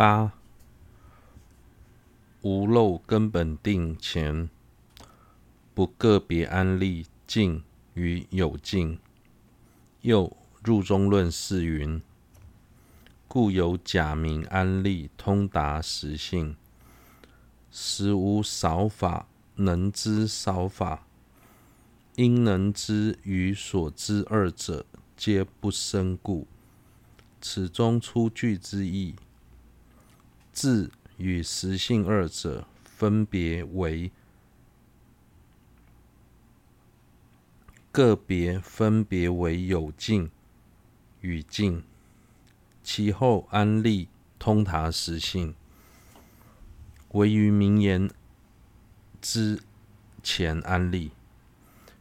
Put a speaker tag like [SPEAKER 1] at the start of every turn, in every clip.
[SPEAKER 1] 八，无漏根本定前，不个别安立净与有净。又入中论释云：故有假名安立通达实性，实无少法能知少法，因能知与所知二者皆不生故。此中出句之意，字与实性二者分别为。个别分别为有境与境，其后安立通达实性，唯于名言之前安立，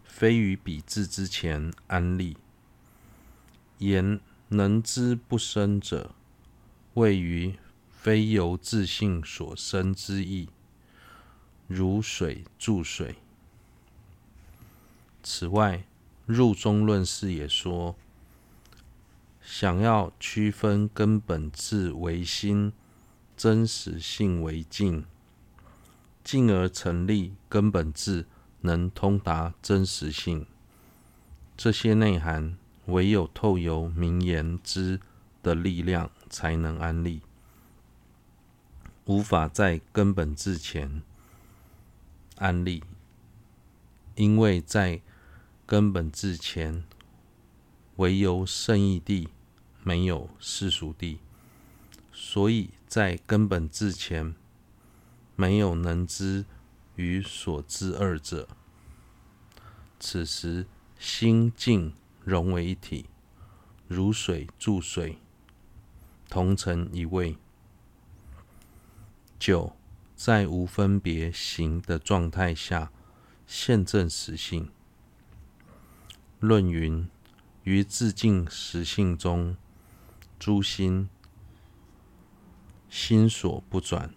[SPEAKER 1] 非于彼智之前安立。言能知不生者，位于非由自性所生之意，如水注水。此外，入中论释也说，想要区分根本智为心，真实性为境，进而成立根本智能通达真实性，这些内涵唯有透由名言之的力量才能安立，无法在根本之前安立，因为在根本之前，唯有圣义地，没有世俗地，所以在根本之前，没有能知与所知二者。此时心境融为一体，如水注水，同成一味。九，在无分别行的状态下，现证实性。论云：于自净实性中，诸心心所不转，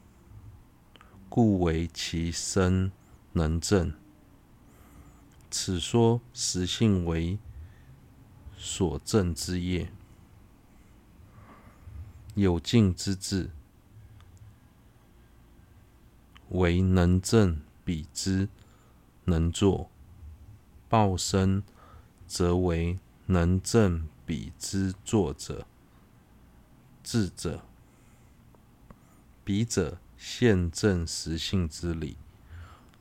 [SPEAKER 1] 故为其身能证。此说实性为所证之业，有净之智为能正彼之能作，报身。则为能正彼之作者、智者，彼者现正实性之理。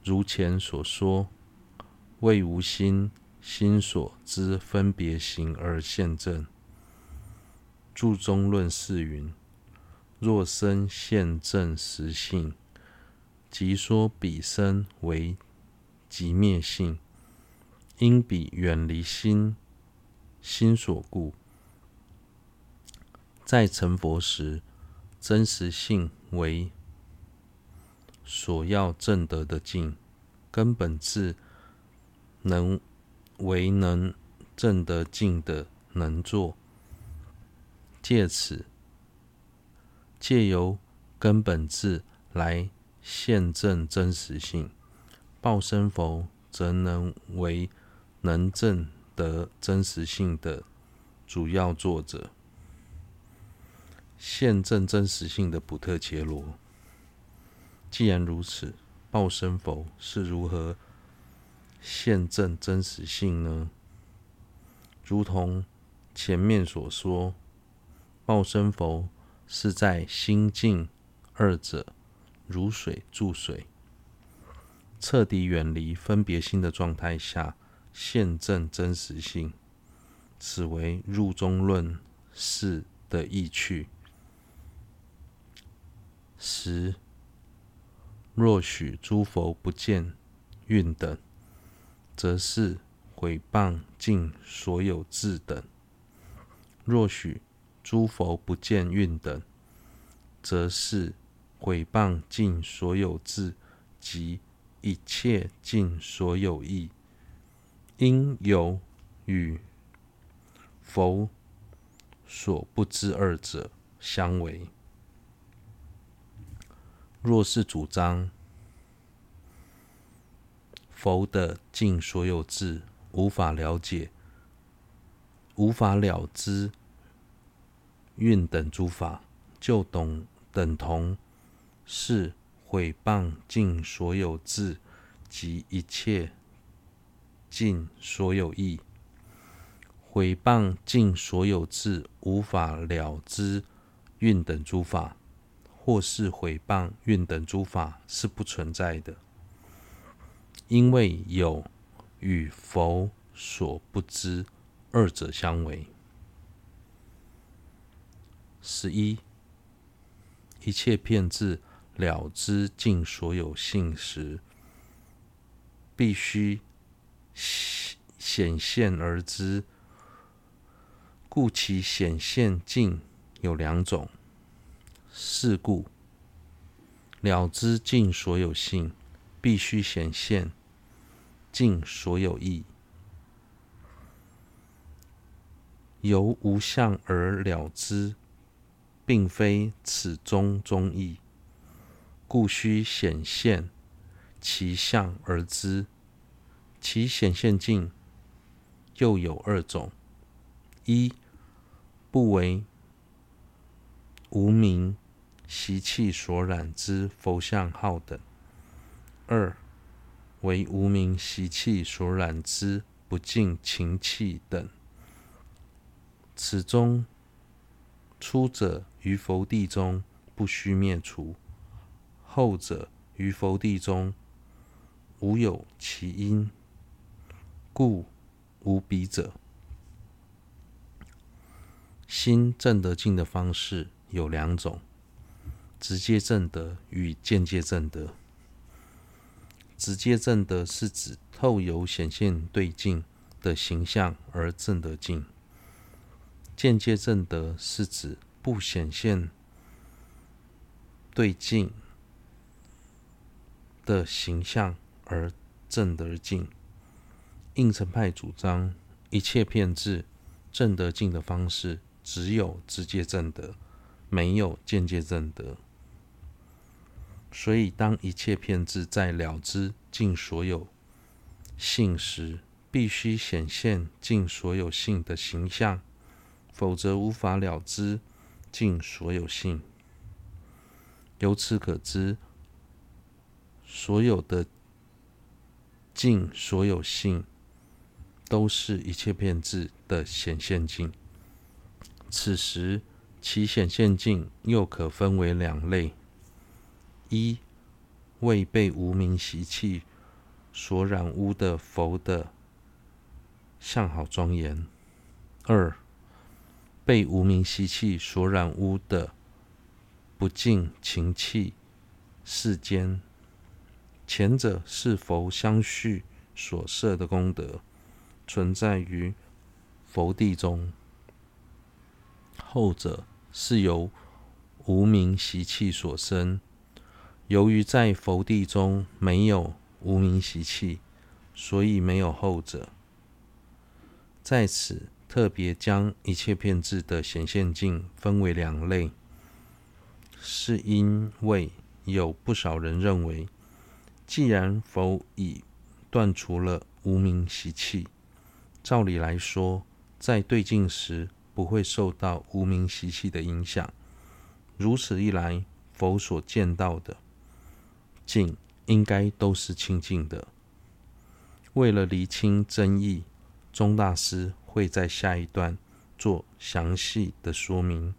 [SPEAKER 1] 如前所说，为无心心所知分别行而现正。注中论释云：若身现正实性，即说彼身为即灭性。因彼远离心，心所故，在成佛时，真实性为所要证得的境，根本智能为能证得境的能作，借此借由根本智来现证真实性，报身佛则能为。能证得真实性的主要作者，现证真实性的补特伽罗。既然如此，报身佛是如何现证真实性呢？如同前面所说，报身佛是在心境二者如水注水，彻底远离分别心的状态下。现证真实性，此为入中论是的意趣。十，若许诸佛不见蕴等，则是毁谤尽所有智等。若许诸佛不见蕴等，则是毁谤尽所有智及一切尽所有意。因有与佛所不知二者相违。若是主张佛的尽所有智无法了解、无法了知运等诸法，就等等同，是毁谤尽所有智及一切尽所有义。毁谤尽所有智，无法了知运等诸法，或是毁谤运等诸法是不存在的，因为有与否所不知二者相违。十一，一切遍智了知尽所有性时，必须显现而知。故其显现尽有两种，是故了知尽所有性，必须显现尽所有义。由无相而了知，并非此中中义，故须显现其相而知。其显现境又有二种：一。不为无明习气所染之佛像号等；二为无明习气所染之不净情器等。此中初者于佛地中不须灭除，后者于佛地中无有其因，故无彼者。心正得净的方式有两种：直接正得与间接正得。直接正得是指透由显现对境的形象而正得净；间接正得是指不显现对境的形象而正得净。应成派主张一切骗制正得净的方式。只有直接正得，没有间接正得。所以，当一切遍智在了知尽所有性时，必须显现尽所有性的形象，否则无法了知尽所有性。由此可知，所有的尽所有性，都是一切变质的显现尽。此时，其显现尽又可分为两类：一未被无明习气所染污的佛的相好庄严；二被无明习气所染污的不净情器世间。前者是佛相续所设的功德，存在于佛地中。后者是由无明习气所生，由于在佛地中没有无明习气，所以没有后者。在此特别将一切遍智的显现境分为两类，是因为有不少人认为，既然佛已断除了无明习气，照理来说，在对境时，不会受到无明习气的影响。如此一来，佛所见到的境应该都是清净的。为了厘清争议，钟大师会在下一段做详细的说明。